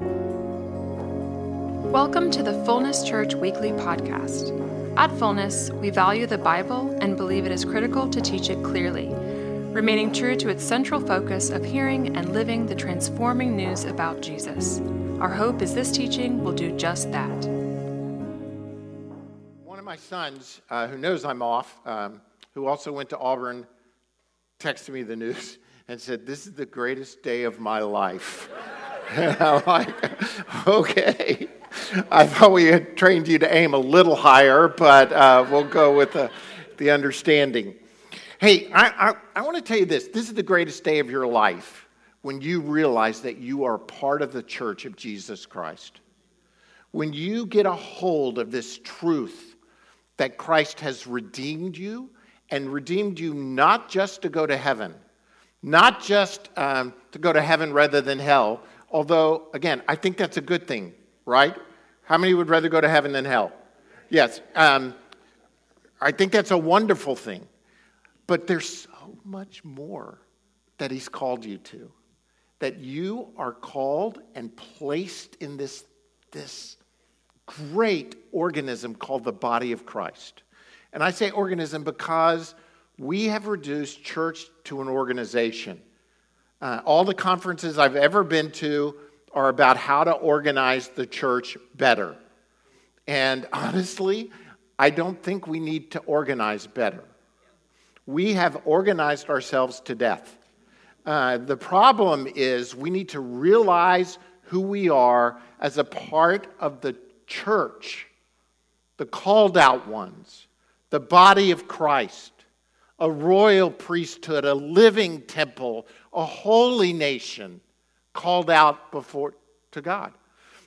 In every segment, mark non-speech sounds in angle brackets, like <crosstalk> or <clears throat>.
Welcome to the Fullness Church Weekly Podcast. At Fullness, we value the Bible and believe it is critical to teach it clearly, remaining true to its central focus of hearing and living the transforming news about Jesus. Our hope is this teaching will do just that. One of my sons, uh, who knows I'm off, um, who also went to Auburn, texted me the news <laughs> and said, This is the greatest day of my life. And <laughs> I'm like, Okay. I thought we had trained you to aim a little higher, but uh, we'll go with the, the understanding. Hey, I, I, I want to tell you this this is the greatest day of your life when you realize that you are part of the church of Jesus Christ. When you get a hold of this truth that Christ has redeemed you and redeemed you not just to go to heaven, not just um, to go to heaven rather than hell, although, again, I think that's a good thing, right? How many would rather go to heaven than hell? Yes. Um, I think that's a wonderful thing. But there's so much more that He's called you to. That you are called and placed in this, this great organism called the body of Christ. And I say organism because we have reduced church to an organization. Uh, all the conferences I've ever been to are about how to organize the church better. And honestly, I don't think we need to organize better. We have organized ourselves to death. Uh, the problem is we need to realize who we are as a part of the church, the called out ones, the body of Christ, a royal priesthood, a living temple, a holy nation called out before to God.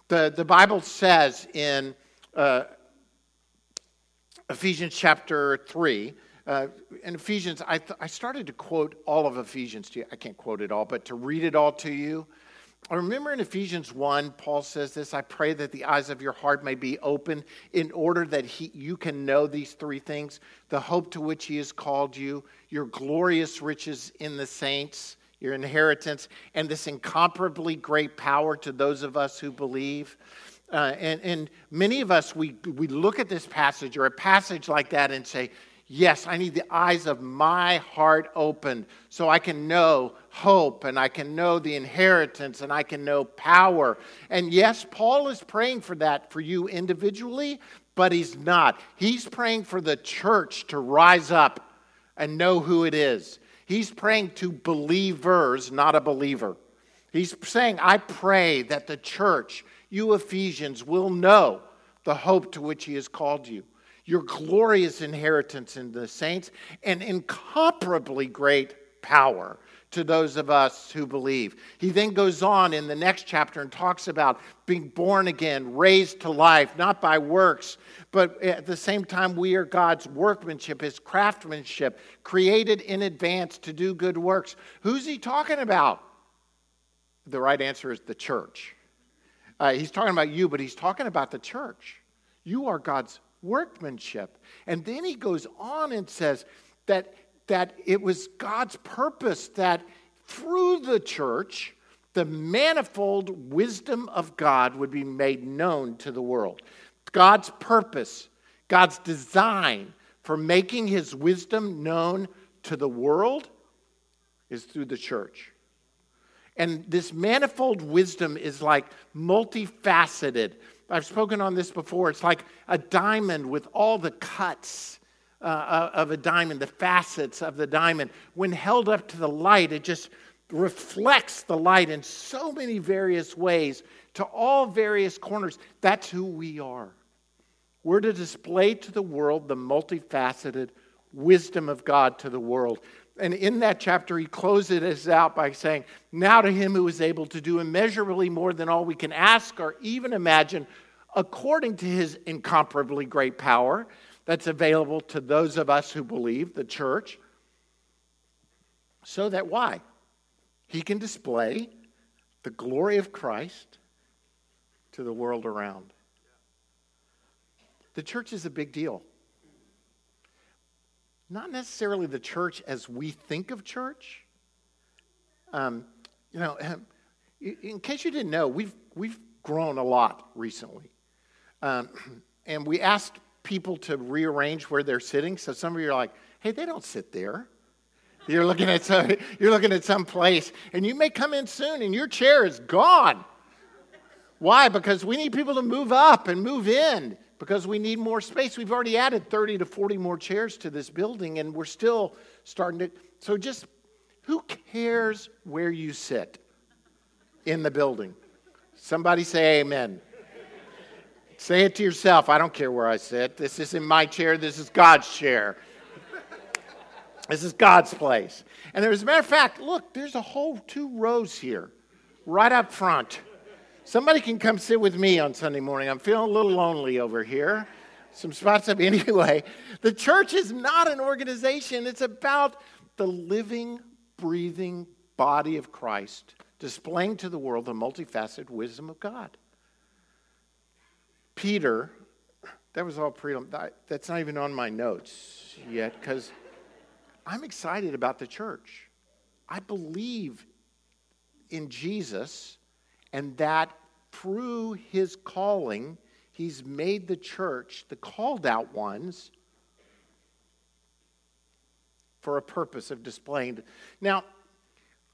The, the Bible says in uh, Ephesians chapter 3, uh, in Ephesians, I, th- I started to quote all of Ephesians to you. I can't quote it all, but to read it all to you. I remember in Ephesians 1, Paul says this I pray that the eyes of your heart may be open in order that he, you can know these three things the hope to which he has called you, your glorious riches in the saints, your inheritance, and this incomparably great power to those of us who believe. Uh, and, and many of us, we, we look at this passage or a passage like that and say, Yes, I need the eyes of my heart opened so I can know hope and I can know the inheritance and I can know power. And yes, Paul is praying for that for you individually, but he's not. He's praying for the church to rise up and know who it is. He's praying to believers, not a believer. He's saying, I pray that the church, you Ephesians, will know the hope to which he has called you your glorious inheritance in the saints, and incomparably great power to those of us who believe. He then goes on in the next chapter and talks about being born again, raised to life, not by works, but at the same time, we are God's workmanship, His craftsmanship, created in advance to do good works. Who's he talking about? The right answer is the church. Uh, he's talking about you, but he's talking about the church. You are God's workmanship. And then he goes on and says that, that it was God's purpose that through the church, the manifold wisdom of God would be made known to the world. God's purpose, God's design for making his wisdom known to the world is through the church. And this manifold wisdom is like multifaceted. I've spoken on this before. It's like a diamond with all the cuts uh, of a diamond, the facets of the diamond. When held up to the light, it just reflects the light in so many various ways to all various corners. That's who we are. We're to display to the world the multifaceted wisdom of God to the world. And in that chapter, he closes it out by saying, Now to him who is able to do immeasurably more than all we can ask or even imagine, according to his incomparably great power that's available to those of us who believe, the church. So that why? He can display the glory of Christ to the world around. The church is a big deal not necessarily the church as we think of church. Um, you know, In case you didn't know, we've, we've grown a lot recently. Um, <clears throat> and we asked people to rearrange where they're sitting. So some of you are like, hey, they don't sit there. You're looking at some, <laughs> you're looking at some place, and you may come in soon, and your chair is gone. Why? Because we need people to move up and move in because we need more space. We've already added 30 to 40 more chairs to this building, and we're still starting to. So just who cares where you sit in the building? Somebody say amen. Say it to yourself. I don't care where I sit. This isn't my chair. This is God's chair. This is God's place. And as a matter of fact, look, there's a whole two rows here, right up front. Somebody can come sit with me on Sunday morning. I'm feeling a little lonely over here. Some spots up <laughs> anyway. The church is not an organization, it's about the living, breathing body of Christ, displaying to the world the multifaceted wisdom of God. Peter, that was all pre, that's not even on my notes yet because I'm excited about the church. I believe in Jesus and that through his calling, he's made the church, the called out ones, for a purpose of displaying. Now,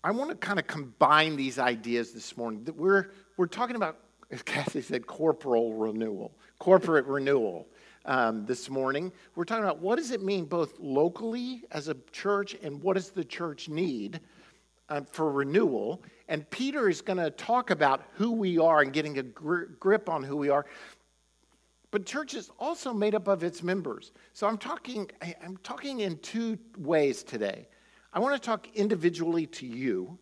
I want to kind of combine these ideas this morning. We're, we're talking about, as Kathy said, corporal renewal, corporate renewal um, this morning. We're talking about what does it mean both locally as a church and what does the church need uh, for renewal. And Peter is going to talk about who we are and getting a gr- grip on who we are. But church is also made up of its members. So I'm talking, I'm talking in two ways today. I want to talk individually to you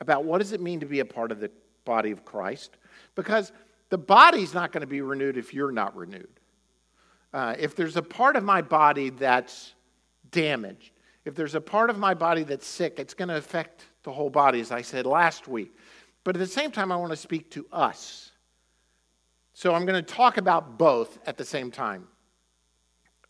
about what does it mean to be a part of the body of Christ, because the body's not going to be renewed if you're not renewed. Uh, if there's a part of my body that's damaged, if there's a part of my body that's sick, it's going to affect the whole body, as I said last week. But at the same time, I want to speak to us. So I'm going to talk about both at the same time.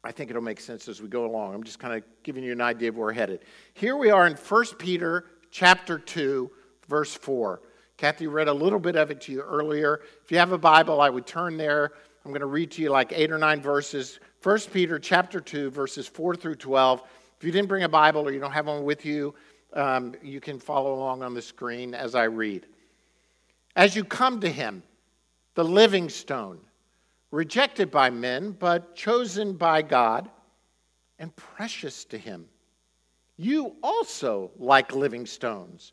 I think it'll make sense as we go along. I'm just kind of giving you an idea of where we're headed. Here we are in 1 Peter chapter 2, verse 4. Kathy read a little bit of it to you earlier. If you have a Bible, I would turn there. I'm going to read to you like eight or nine verses. 1 Peter chapter 2, verses 4 through 12. If you didn't bring a Bible or you don't have one with you, um, you can follow along on the screen as I read. As you come to him, the living stone, rejected by men, but chosen by God and precious to him, you also, like living stones,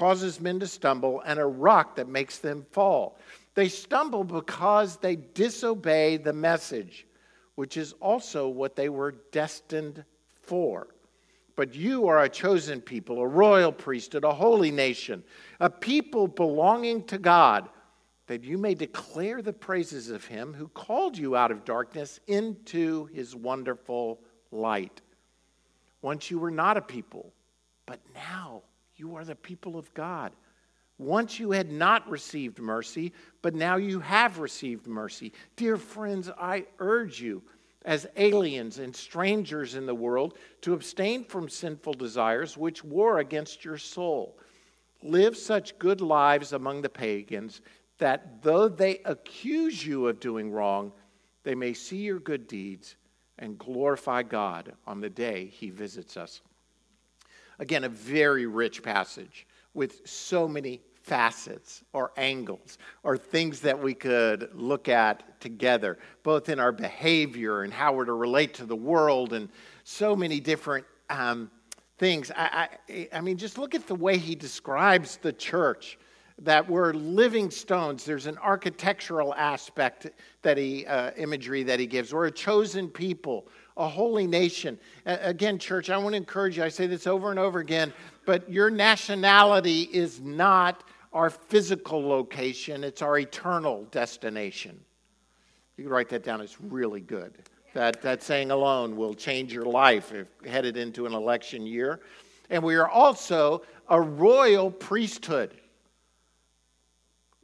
causes men to stumble, and a rock that makes them fall. They stumble because they disobey the message, which is also what they were destined for. But you are a chosen people, a royal priesthood, a holy nation, a people belonging to God, that you may declare the praises of him who called you out of darkness into his wonderful light. Once you were not a people, but now you are the people of God. Once you had not received mercy, but now you have received mercy. Dear friends, I urge you, as aliens and strangers in the world, to abstain from sinful desires which war against your soul. Live such good lives among the pagans that though they accuse you of doing wrong, they may see your good deeds and glorify God on the day he visits us. Again, a very rich passage with so many facets or angles or things that we could look at together, both in our behavior and how we're to relate to the world and so many different um, things. I, I, I mean, just look at the way he describes the church that we're living stones. There's an architectural aspect that he, uh, imagery that he gives. We're a chosen people, a holy nation. again, church, I want to encourage you. I say this over and over again, but your nationality is not our physical location, it's our eternal destination. You can write that down, it's really good. That, that saying alone will change your life if headed into an election year. And we are also a royal priesthood.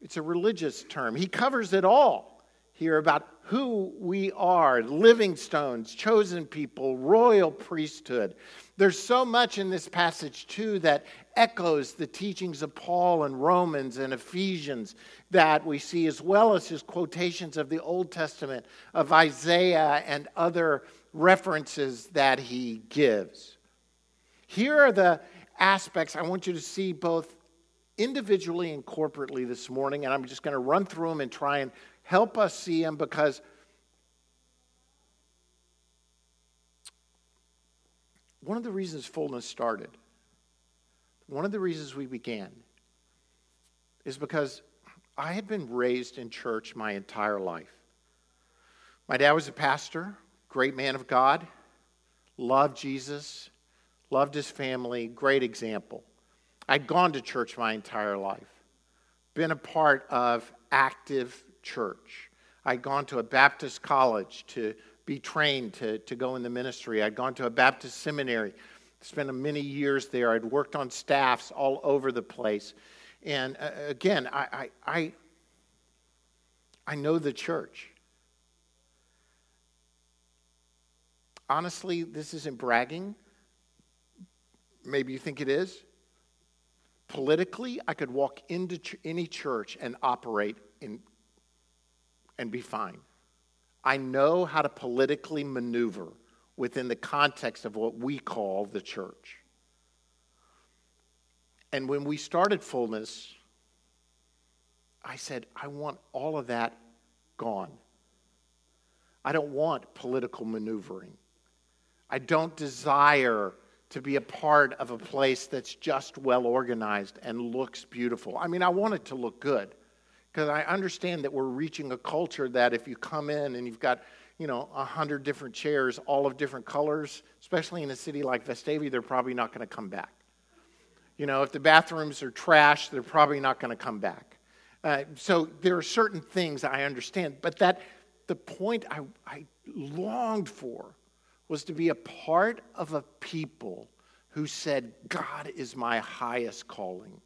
It's a religious term. He covers it all here about who we are living stones, chosen people, royal priesthood. There's so much in this passage, too, that echoes the teachings of Paul and Romans and Ephesians that we see, as well as his quotations of the Old Testament, of Isaiah, and other references that he gives. Here are the aspects I want you to see both individually and corporately this morning, and I'm just going to run through them and try and help us see him because one of the reasons fullness started, one of the reasons we began, is because I had been raised in church my entire life. My dad was a pastor, great man of God, loved Jesus, loved his family, great example. I'd gone to church my entire life, been a part of active church. I'd gone to a Baptist college to be trained to, to go in the ministry. I'd gone to a Baptist seminary, spent many years there. I'd worked on staffs all over the place. And uh, again, I, I, I, I know the church. Honestly, this isn't bragging. Maybe you think it is. Politically, I could walk into ch- any church and operate in and be fine. I know how to politically maneuver within the context of what we call the church. And when we started Fullness, I said, I want all of that gone. I don't want political maneuvering. I don't desire to be a part of a place that's just well organized and looks beautiful. I mean, I want it to look good because I understand that we're reaching a culture that if you come in and you've got, you know, a hundred different chairs, all of different colors, especially in a city like Vestavia, they're probably not going to come back. You know, if the bathrooms are trash, they're probably not going to come back. Uh, so there are certain things I understand, but that the point I, I longed for was to be a part of a people who said, God is my highest calling.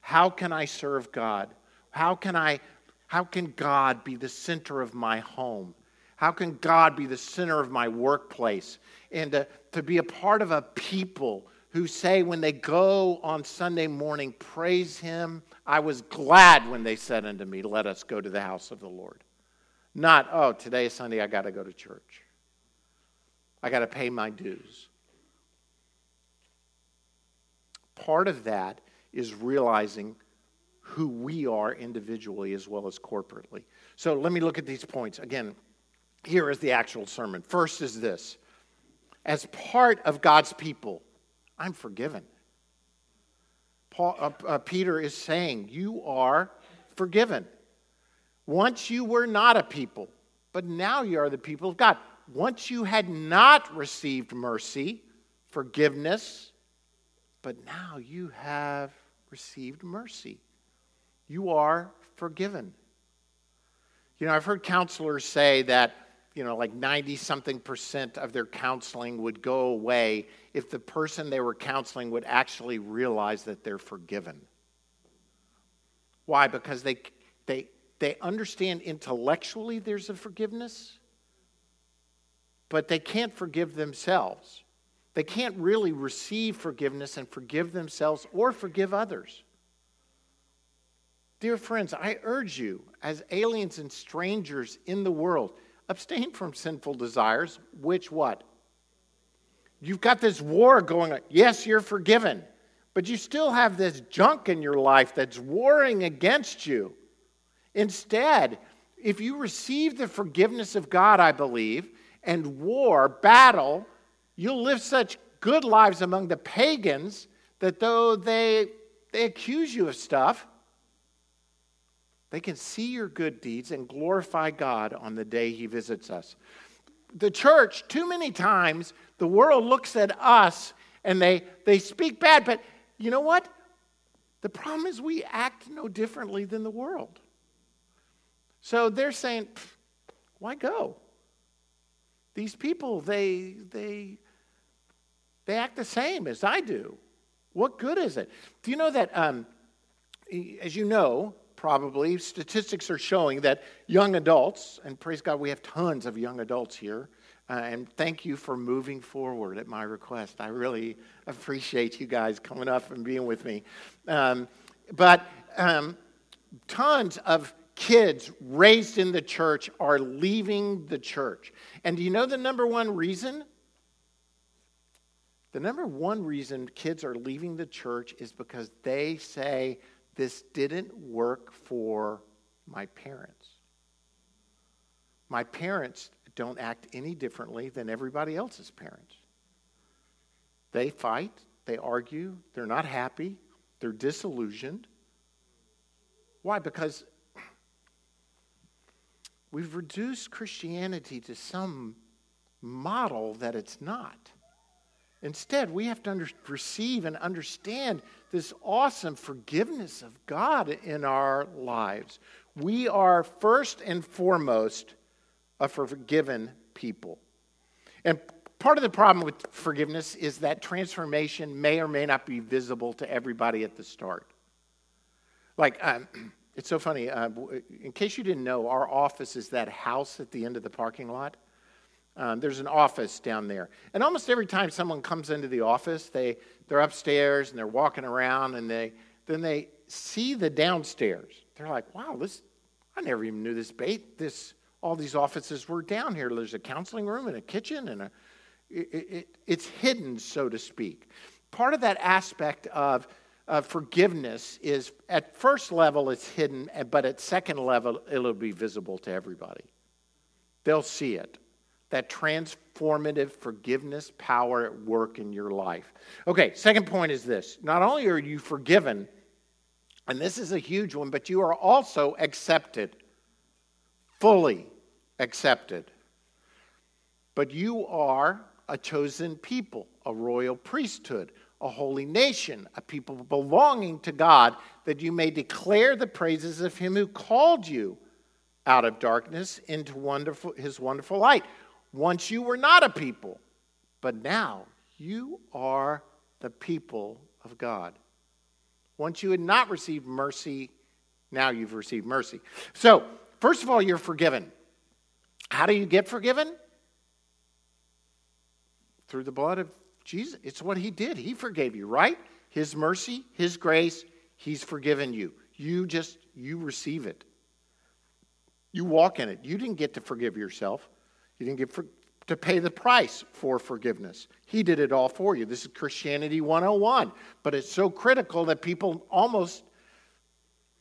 How can I serve God? How can I how can God be the center of my home? How can God be the center of my workplace? And to, to be a part of a people who say when they go on Sunday morning, praise Him. I was glad when they said unto me, Let us go to the house of the Lord. Not, oh, today is Sunday, I got to go to church. I got to pay my dues. Part of that is realizing who we are individually as well as corporately. So let me look at these points. Again, here is the actual sermon. First is this as part of God's people, I'm forgiven. Paul, uh, uh, Peter is saying, You are forgiven. Once you were not a people, but now you are the people of God. Once you had not received mercy, forgiveness, but now you have received mercy you are forgiven. You know, I've heard counselors say that, you know, like 90 something percent of their counseling would go away if the person they were counseling would actually realize that they're forgiven. Why? Because they, they, they understand intellectually there's a forgiveness, but they can't forgive themselves. They can't really receive forgiveness and forgive themselves or forgive others. Dear friends, I urge you, as aliens and strangers in the world, abstain from sinful desires, which what? You've got this war going on. Yes, you're forgiven, but you still have this junk in your life that's warring against you. Instead, if you receive the forgiveness of God, I believe, and war, battle, you'll live such good lives among the pagans that though they, they accuse you of stuff, they can see your good deeds and glorify God on the day He visits us. The church, too many times, the world looks at us and they, they speak bad, but you know what? The problem is we act no differently than the world. So they're saying, why go? These people, they, they, they act the same as I do. What good is it? Do you know that, um, as you know, probably, statistics are showing that young adults, and praise God, we have tons of young adults here, uh, and thank you for moving forward at my request. I really appreciate you guys coming up and being with me. Um, but um, tons of kids raised in the church are leaving the church. And do you know the number one reason? The number one reason kids are leaving the church is because they say, This didn't work for my parents. My parents don't act any differently than everybody else's parents. They fight, they argue, they're not happy, they're disillusioned. Why? Because we've reduced Christianity to some model that it's not. Instead, we have to under, receive and understand this awesome forgiveness of God in our lives. We are first and foremost a forgiven people. And part of the problem with forgiveness is that transformation may or may not be visible to everybody at the start. Like, um, <clears throat> it's so funny. Uh, in case you didn't know, our office is that house at the end of the parking lot. Um, there's an office down there. And almost every time someone comes into the office, they, they're upstairs and they're walking around and they, then they see the downstairs. They're like, wow, this, I never even knew this bait, this, all these offices were down here. There's a counseling room and a kitchen and a, it, it, it's hidden, so to speak. Part of that aspect of forgiveness is at first level it's hidden, but at second level it'll be visible to everybody. They'll see it. That transformative forgiveness power at work in your life. Okay, second point is this not only are you forgiven, and this is a huge one, but you are also accepted, fully accepted. But you are a chosen people, a royal priesthood a holy nation, a people belonging to God, that you may declare the praises of him who called you out of darkness into wonderful, his wonderful light. Once you were not a people, but now you are the people of God. Once you had not received mercy, now you've received mercy. So, first of all, you're forgiven. How do you get forgiven? Through the blood of Jesus, it's what he did. He forgave you, right? His mercy, his grace, he's forgiven you. You just, you receive it. You walk in it. You didn't get to forgive yourself. You didn't get for, to pay the price for forgiveness. He did it all for you. This is Christianity 101. But it's so critical that people almost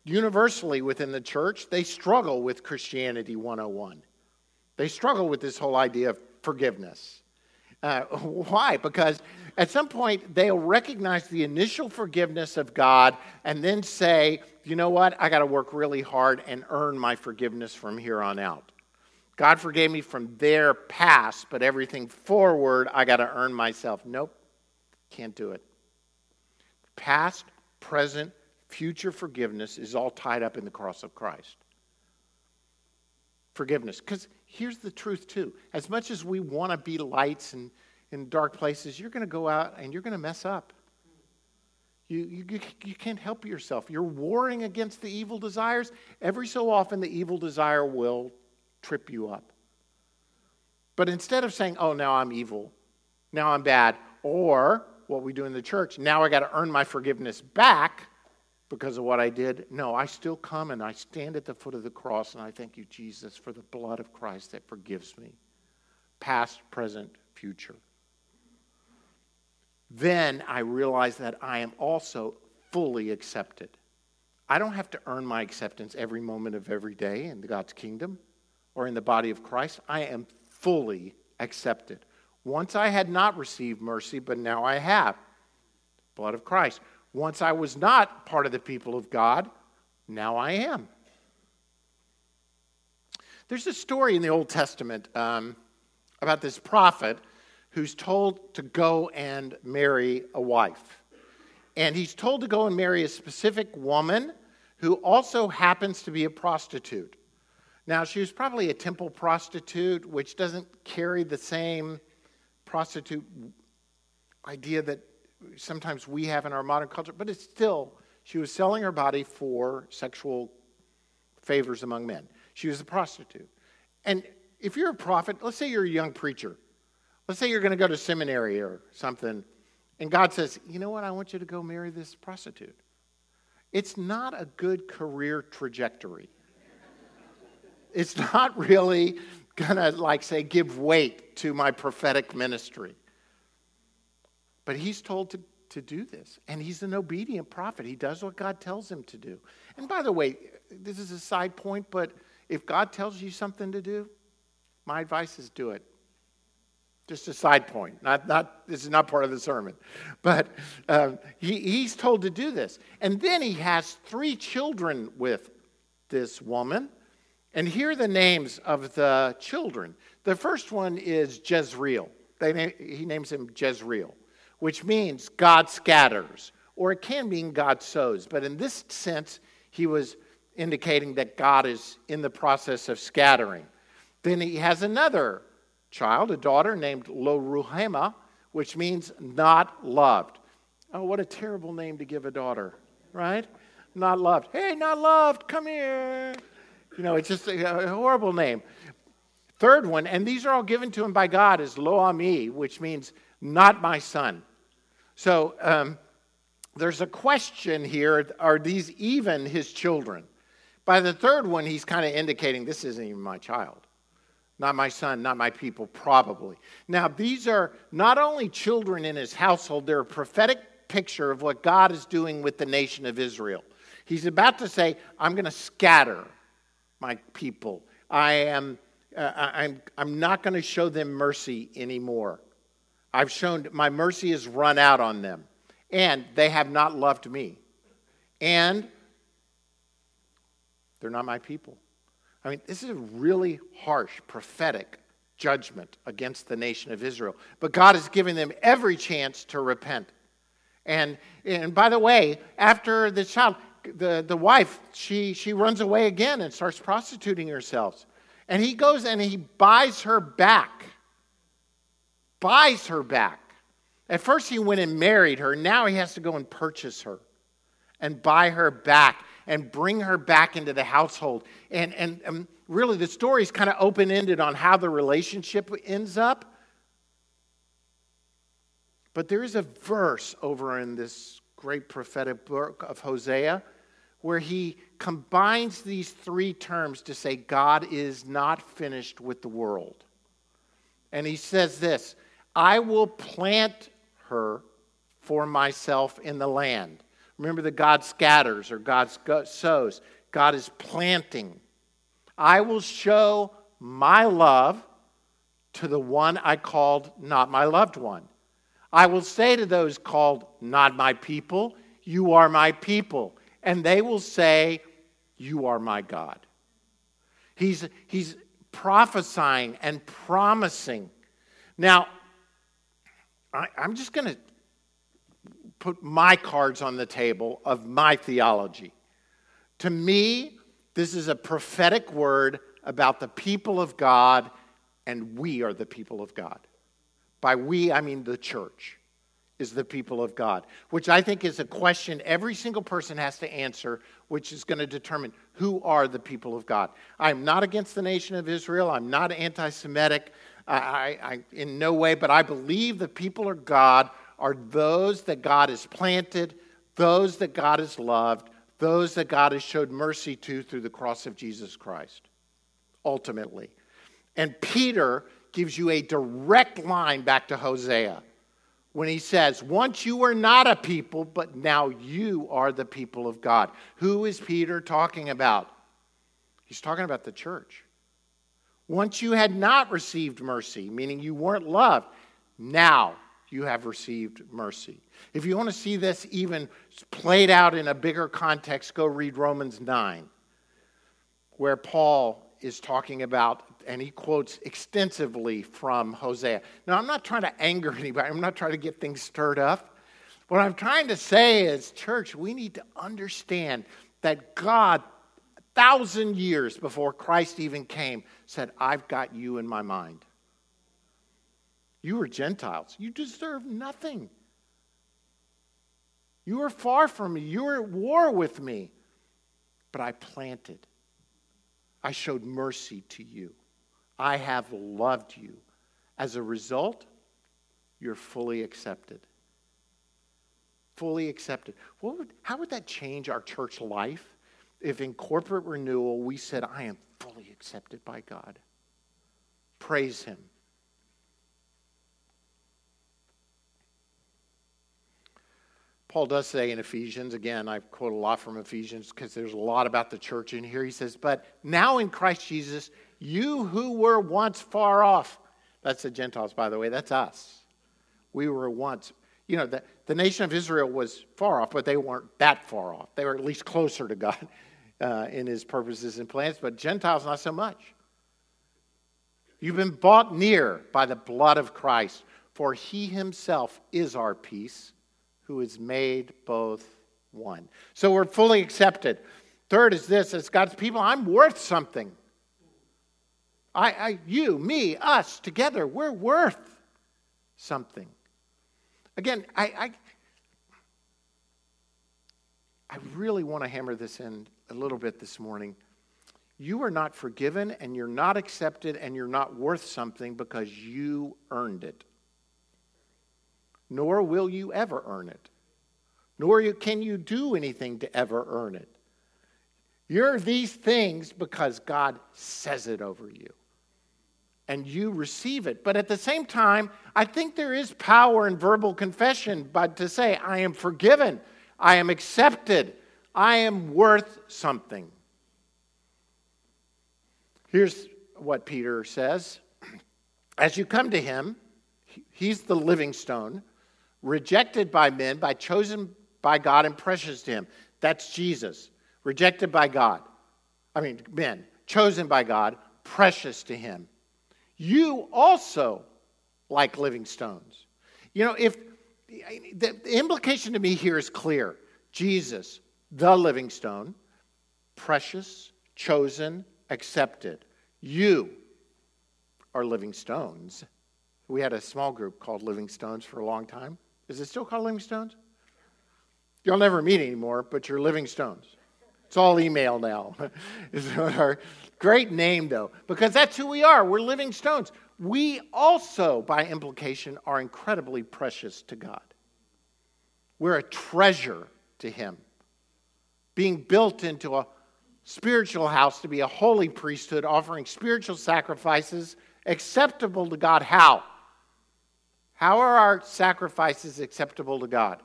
universally within the church, they struggle with Christianity 101. They struggle with this whole idea of forgiveness. Uh, <laughs> why? Because at some point they'll recognize the initial forgiveness of God and then say, you know what? I got to work really hard and earn my forgiveness from here on out. God forgave me from their past, but everything forward, I got to earn myself. Nope, can't do it. Past, present, future forgiveness is all tied up in the cross of Christ. Forgiveness. Because here's the truth, too. As much as we want to be lights and in dark places, you're going to go out and you're going to mess up. You, you, you can't help yourself. You're warring against the evil desires. Every so often, the evil desire will trip you up. But instead of saying, oh, now I'm evil, now I'm bad, or what we do in the church, now I got to earn my forgiveness back because of what I did. No, I still come and I stand at the foot of the cross and I thank you, Jesus, for the blood of Christ that forgives me, past, present, future. Then I realize that I am also fully accepted. I don't have to earn my acceptance every moment of every day in God's kingdom or in the body of Christ. I am fully accepted. Once I had not received mercy, but now I have. Blood of Christ. Once I was not part of the people of God, now I am. There's a story in the Old Testament um, about this prophet who's told to go and marry a wife. And he's told to go and marry a specific woman who also happens to be a prostitute. Now, she was probably a temple prostitute, which doesn't carry the same prostitute idea that sometimes we have in our modern culture, but it's still, she was selling her body for sexual favors among men. She was a prostitute. And if you're a prophet, let's say you're a young preacher, let's say you're going to go to seminary or something, and God says, you know what, I want you to go marry this prostitute. It's not a good career trajectory. It's not really going to, like, say, give weight to my prophetic ministry. But he's told to, to do this, and he's an obedient prophet. He does what God tells him to do. And by the way, this is a side point, but if God tells you something to do, my advice is do it. Just a side point. Not, not, this is not part of the sermon. But um, he, he's told to do this. And then he has three children with this woman. And here are the names of the children. The first one is Jezreel. They, he names him Jezreel, which means God scatters, or it can mean God sows. But in this sense, he was indicating that God is in the process of scattering. Then he has another child, a daughter named Lo Ruhamah, which means not loved. Oh, what a terrible name to give a daughter, right? Not loved. Hey, not loved, come here. You know, it's just a, horrible name. Third one, and these are all given to him by God, is Lo Ammi, which means not my son. So um, there's a question here are these even his children? By the third one, he's kind of indicating this isn't even my child. Not my son, not my people, probably. Now, these are not only children in his household, they're a prophetic picture of what God is doing with the nation of Israel. He's about to say, I'm going to scatter my people. I am, uh, I'm, I'm not going to show them mercy anymore. I've shown, my mercy has run out on them, and they have not loved me. And they're not my people. I mean, this is a really harsh prophetic judgment against the nation of Israel. But God is giving them every chance to repent. And, and by the way, after the child, the, the wife, she, she runs away again and starts prostituting herself. And he goes and he buys her back. Buys her back. At first, he went and married her. Now he has to go and purchase her and buy her back and bring her back into the household. And, and, and um, really, the story is kind of open ended on how the relationship ends up. But there is a verse over in this great prophetic book of Hosea where he combines these three terms to say God is not finished with the world. And he says this I will plant her for myself in the land. Remember that God scatters or God sows. God is planting. I will show my love to the one I called not my loved one. I will say to those called not my people, You are my people. And they will say, You are my God. He's, he's prophesying and promising. Now, I, am just going to put my cards on the table of my theology. To me, this is a prophetic word about the people of God, and we are the people of God. By we, I mean the church is the people of God, which I think is a question every single person has to answer, which is going to determine who are the people of God. I'm not against the nation of Israel. I'm not anti Semitic. In no way, but I believe the people of God are those that God has planted, those that God has loved, those that God has showed mercy to through the cross of Jesus Christ, ultimately. And Peter gives you a direct line back to Hosea when he says, Once you were not a people, but now you are the people of God. Who is Peter talking about? He's talking about the church. Once you had not received mercy, meaning you weren't loved, now you have received mercy. If you want to see this even played out in a bigger context, go read Romans 9, where Paul is talking about, and he quotes extensively from Hosea. Now, I'm not trying to anger <laughs> anybody, I'm not trying to get things stirred up. What I'm trying to say is, church, we need to understand that God, a thousand years before Christ even came, said, I've got you in my mind. You were Gentiles. You deserve nothing. You were far from me. You were at war with me. But I planted. I showed mercy to you. I have loved you. As a result, you're fully accepted. Fully accepted. Would, how would that change our church life if in corporate renewal we said, I am fully accepted by God? Praise Him. Paul does say in Ephesians, again, I quote a lot from Ephesians because there's a lot about the church in here. He says, But now in Christ Jesus, you who were once far off, that's the Gentiles, by the way, that's us. We were once, you know, the, the nation of Israel was far off, but they weren't that far off. They were at least closer to God <laughs> uh, in his purposes and plans, but Gentiles, not so much. You've been bought near by the blood of Christ, for he himself is our peace who is made both one. So we're fully accepted. Third is this as God's people, I'm worth something. I, I, you, me, us, together, we're worth something. Again, I, I, I really want to hammer this in a little bit this morning. You are not forgiven and you're not accepted and you're not worth something because you earned it nor will you ever earn it, nor can you do anything to ever earn it. You're these things because God says it over you. And you receive it. But at the same time, I think there is power in verbal confession, but to say, I am forgiven, I am accepted, I am worth something. Here's what Peter says <clears throat> As you come to him, he's the living stone rejected by men, by chosen by God and precious to him. That's Jesus. Rejected by God. I mean, men, chosen by God, precious to him. You also like living stones. You know, if the, the implication to me here is clear Jesus, the living stone, precious, chosen, accepted. You are living stones. We had a small group called Living Stones for a long time. Is it still called Living Stones? <laughs> You'll never meet anymore, but you're Living Stones. It's all email now. <laughs> great name, though, because that's who we are. We're living stones. We also, by implication, are incredibly precious to God. We're a treasure to Him, being built into a spiritual house to be a holy priesthood, offering spiritual sacrifices acceptable to God. How? How are our sacrifices acceptable to God?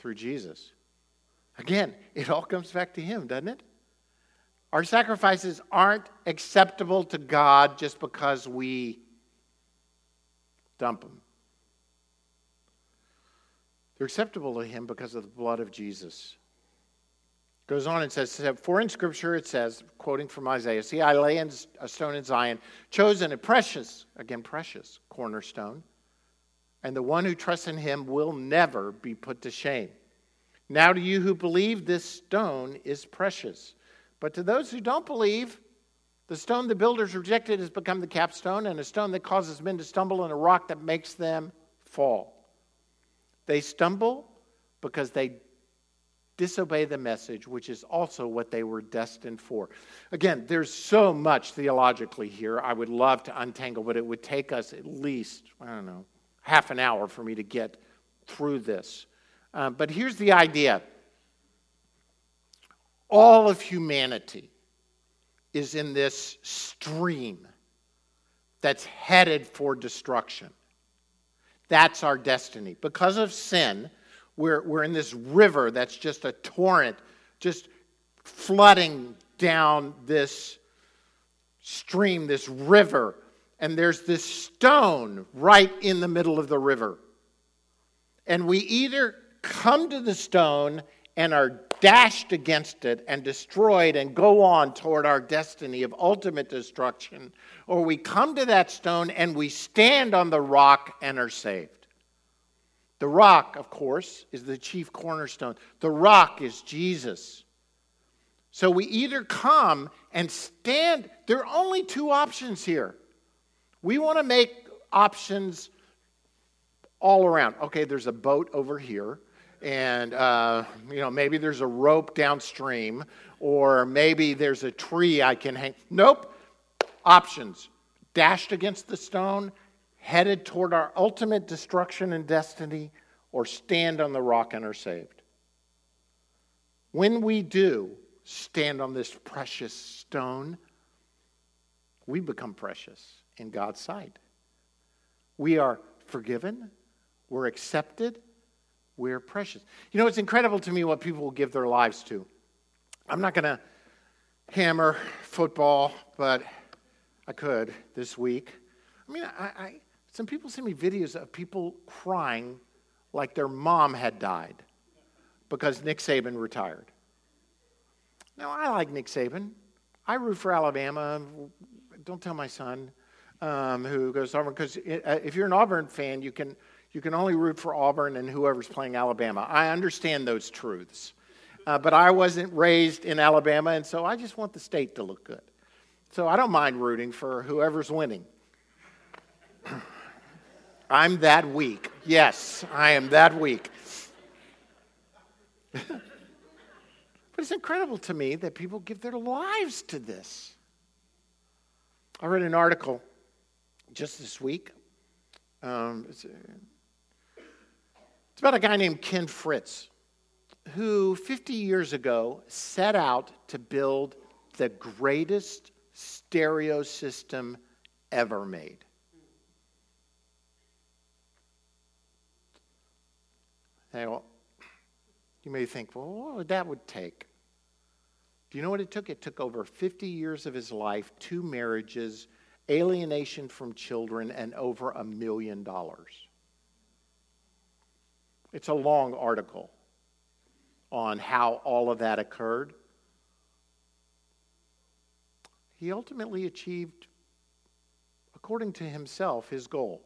Through Jesus. Again, it all comes back to Him, doesn't it? Our sacrifices aren't acceptable to God just because we dump them. They're acceptable to Him because of the blood of Jesus. Goes on and says, For in Scripture it says, quoting from Isaiah, See, I lay in a stone in Zion, chosen and precious, again, precious cornerstone, and the one who trusts in him will never be put to shame. Now, to you who believe, this stone is precious. But to those who don't believe, the stone the builders rejected has become the capstone, and a stone that causes men to stumble, and a rock that makes them fall. They stumble because they disobey the message, which is also what they were destined for. Again, there's so much theologically here I would love to untangle, but it would take us at least, I don't know, half an hour for me to get through this. Uh, but here's the idea all of humanity is in this stream that's headed for destruction. That's our destiny. Because of sin, we're, we're in this river that's just a torrent, just flooding down this stream, this river. And there's this stone right in the middle of the river. And we either come to the stone and are dashed against it and destroyed and go on toward our destiny of ultimate destruction, or we come to that stone and we stand on the rock and are saved. The rock, of course, is the chief cornerstone. The rock is Jesus. So we either come and stand, there are only two options here. We want to make options all around. Okay, there's a boat over here, and uh, you know maybe there's a rope downstream, or maybe there's a tree I can hang. Nope. Options: dashed against the stone, headed toward our ultimate destruction and destiny, or stand on the rock and are saved. When we do, stand on this precious stone, we become precious in God's sight. We are forgiven, we're accepted, we're precious. You know, it's incredible to me what people will give their lives to. I'm not going to hammer football, but I could this week. I mean, I, I, some people send me videos of people crying like their mom had died because Nick Saban retired. Now, I like Nick Saban. I root for Alabama. Don't tell my son um, who goes to Auburn because uh, if you're an Auburn fan, you can you can only root for Auburn and whoever's playing Alabama. I understand those truths, uh, but I wasn't raised in Alabama, and so I just want the state to look good. So I don't mind rooting for whoever's winning. <clears throat> I'm that weak. Yes, I am that weak. <laughs> But it's incredible to me that people give their lives to this. I read an article just this week. Um, it's, it's, about a guy named Ken Fritz, who 50 years ago set out to build the greatest stereo system ever made. Now, you may think, well, what would that would take? Do you know what it took? It took over 50 years of his life, two marriages, alienation from children, and over a million dollars. It's a long article on how all of that occurred. He ultimately achieved, according to himself, his goal.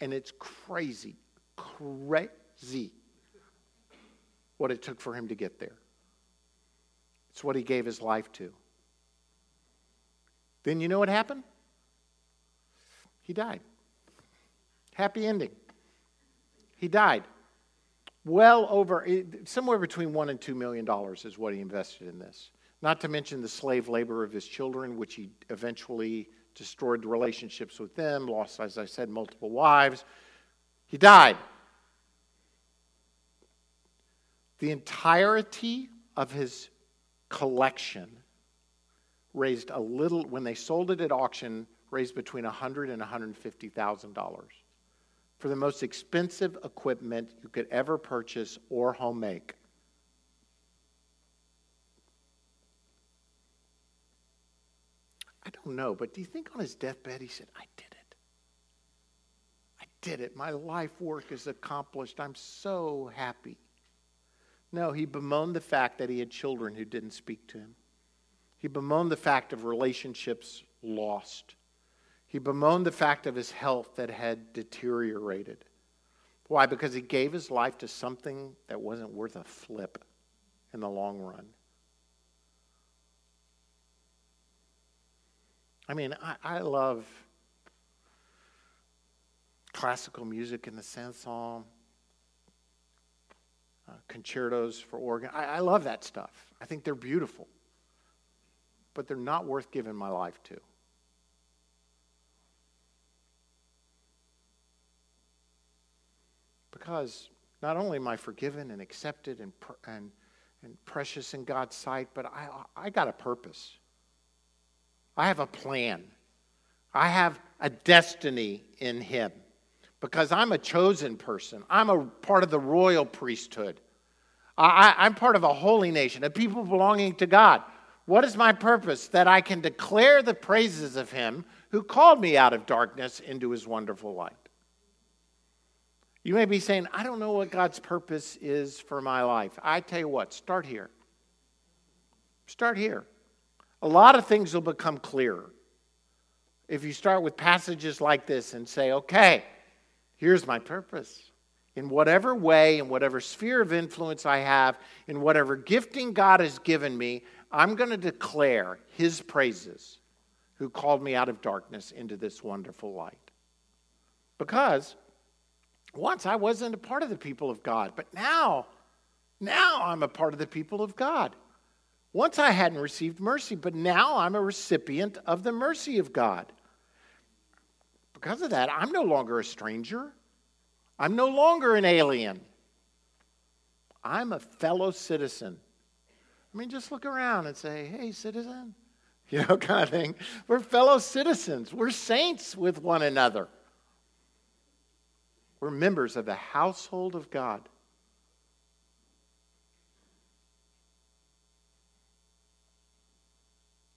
And it's crazy, crazy what it took for him to get there. It's what he gave his life to. Then you know what happened? He died. Happy ending. He died. Well over, eh, somewhere between one and two million dollars is what he invested in this. Not to mention the slave labor of his children, which he eventually destroyed the relationships with them, lost, as I said, multiple wives. He died. The entirety of his collection raised a little, when they sold it at auction, raised between 100 and $150,000 for the most expensive equipment you could ever purchase or home make. I don't know, but do you think on his deathbed he said, I did did it. My life work is accomplished. I'm so happy. No, he bemoaned the fact that he had children who didn't speak to him. He bemoaned the fact of relationships lost. He bemoaned the fact of his health that had deteriorated. Why? Because he gave his life to something that wasn't worth a flip in the long run. I mean, I, I love classical music in the chanson uh, concertos for organ. I, I love that stuff. I think they're beautiful. But they're not worth giving my life to. Because not only am I forgiven and accepted and, and, and precious in God's sight, but I, I got a purpose. I have a plan. I have a destiny in Him because I'm a chosen person. I'm a part of the royal priesthood. I, am part of a holy nation, a people belonging to God. What is my purpose? That I can declare the praises of Him who called me out of darkness into His wonderful light. You may be saying, I don't know what God's purpose is for my life. I tell you what, start here. Start here. A lot of things will become clearer if you start with passages like this and say, okay, Here's my purpose. In whatever way, in whatever sphere of influence I have, in whatever gifting God has given me, I'm going to declare His praises who called me out of darkness into this wonderful light. Because once I wasn't a part of the people of God, but now, now I'm a part of the people of God. Once I hadn't received mercy, but now I'm a recipient of the mercy of God. Because of that, I'm no longer a stranger. I'm no longer an alien. I'm a fellow citizen. I mean, just look around and say, hey, citizen, <laughs> you know, kind of thing. We're fellow citizens, we're saints with one another. We're members of the household of God.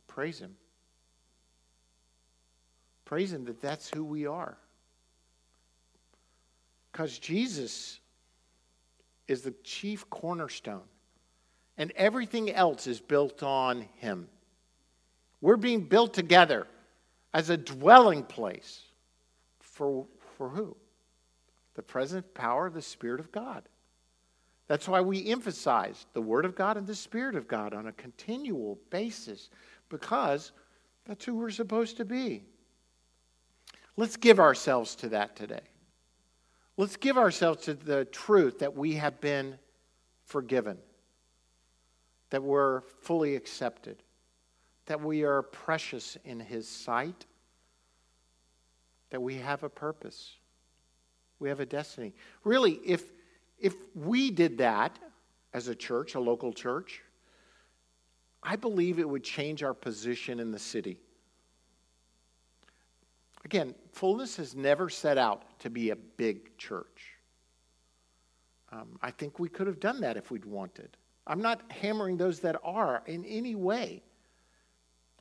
Praise Him. Praise Him that that's who we are. Because Jesus is the chief cornerstone, and everything else is built on Him. We're being built together as a dwelling place for, for who? The present power of the Spirit of God. That's why we emphasize the Word of God and the Spirit of God on a continual basis because that's who we're supposed to be. Let's give ourselves to that today. Let's give ourselves to the truth that we have been forgiven, that we're fully accepted, that we are precious in His sight, that we have a purpose, we have a destiny. Really, if, if we did that as a church, a local church, I believe it would change our position in the city. Again, fullness has never set out to be a big church. Um, I think we could have done that if we'd wanted. I'm not hammering those that are in any way.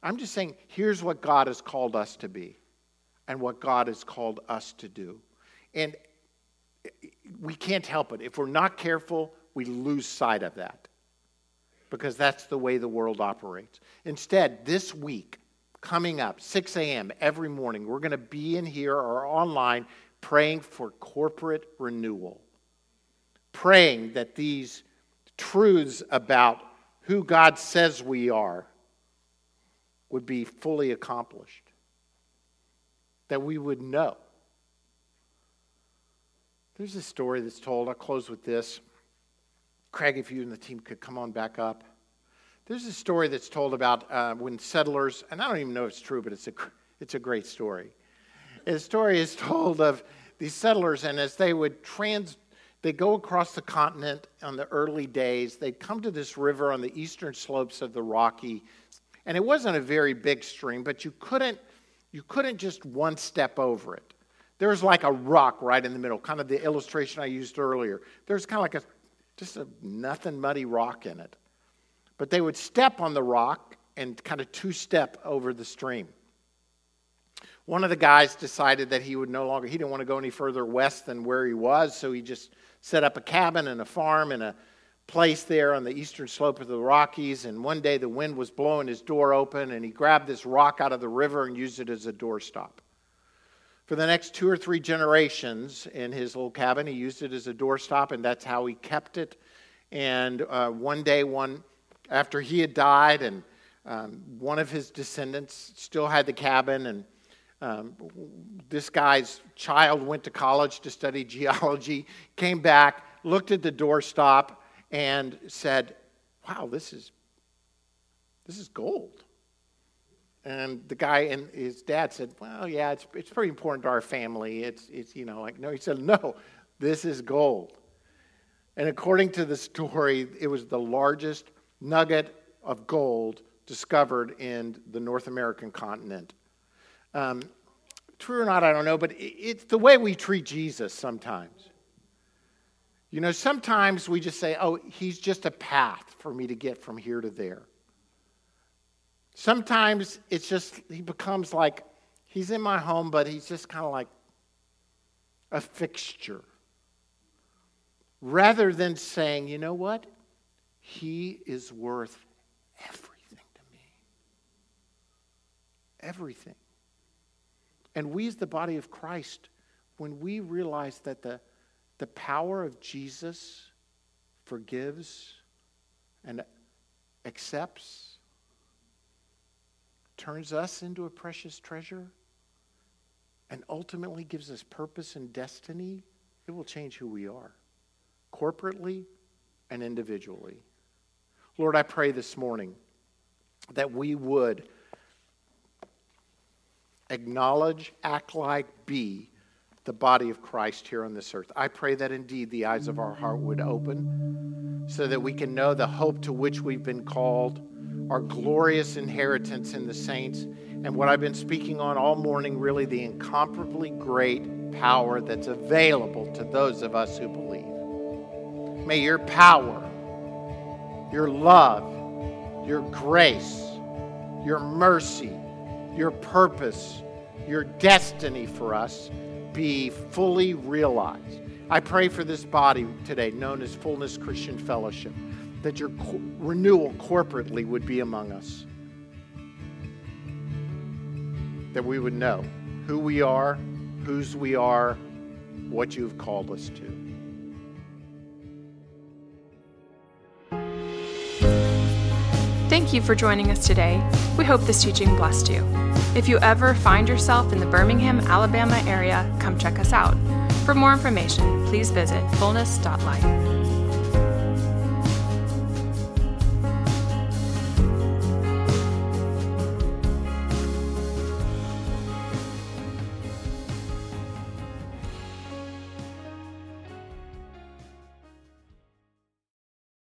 I'm just saying, here's what God has called us to be and what God has called us to do. And we can't help it. If we're not careful, we lose sight of that because that's the way the world operates. Instead, this week, coming up, 6 a.m. every morning, we're going to be in here or online praying for corporate renewal, praying that these truths about who God says we are would be fully accomplished, that we would know. There's a story that's told. I'll close with this. Craig, if you and the team could come on back up. There's a story that's told about uh, when settlers, and I don't even know if it's true, but it's a, it's a great story. The story is told of these settlers, and as they would trans, they go across the continent on the early days. They'd come to this river on the eastern slopes of the Rocky, and it wasn't a very big stream, but you couldn't, you couldn't just one step over it. There's like a rock right in the middle, kind of the illustration I used earlier. There's kind of like a just a nothing muddy rock in it. But they would step on the rock and kind of two step over the stream. One of the guys decided that he would no longer, he didn't want to go any further west than where he was, so he just set up a cabin and a farm and a place there on the eastern slope of the Rockies. And one day the wind was blowing his door open, and he grabbed this rock out of the river and used it as a doorstop. For the next two or three generations in his little cabin, he used it as a doorstop, and that's how he kept it. And uh, one day, one after he had died, and um, one of his descendants still had the cabin, and um, this guy's child went to college to study <laughs> geology, came back, looked at the doorstop, and said, "Wow, this is this is gold." And the guy and his dad said, Well, yeah, it's, it's pretty important to our family. It's, it's, you know, like, no, he said, No, this is gold. And according to the story, it was the largest nugget of gold discovered in the North American continent. Um, true or not, I don't know, but it's the way we treat Jesus sometimes. You know, sometimes we just say, oh, he's just a path for me to get from here to there. Sometimes it's just, he becomes like, he's in my home, but he's just kind of like a fixture. Rather than saying, you know what? He is worth everything to me. Everything. And we, as the body of Christ, when we realize that the, the power of Jesus forgives and accepts, turns us into a precious treasure, and ultimately gives us purpose and destiny, it will change who we are, corporately and individually. Lord, I pray this morning that we would acknowledge, act like, be the body of Christ here on this earth. I pray that indeed the eyes of our heart would open so that we can know the hope to which we've been called, our glorious inheritance in the saints, and what I've been speaking on all morning really the incomparably great power that's available to those of us who believe. May your power, your love, your grace, your mercy, your purpose, your destiny for us be fully realized. I pray for this body today, known as Fullness Christian Fellowship, that your co- renewal corporately would be among us. That we would know who we are, whose we are, what you've called us to. Thank you for joining us today. We hope this teaching blessed you. If you ever find yourself in the Birmingham, Alabama area, come check us out. For more information, please visit fullness.life.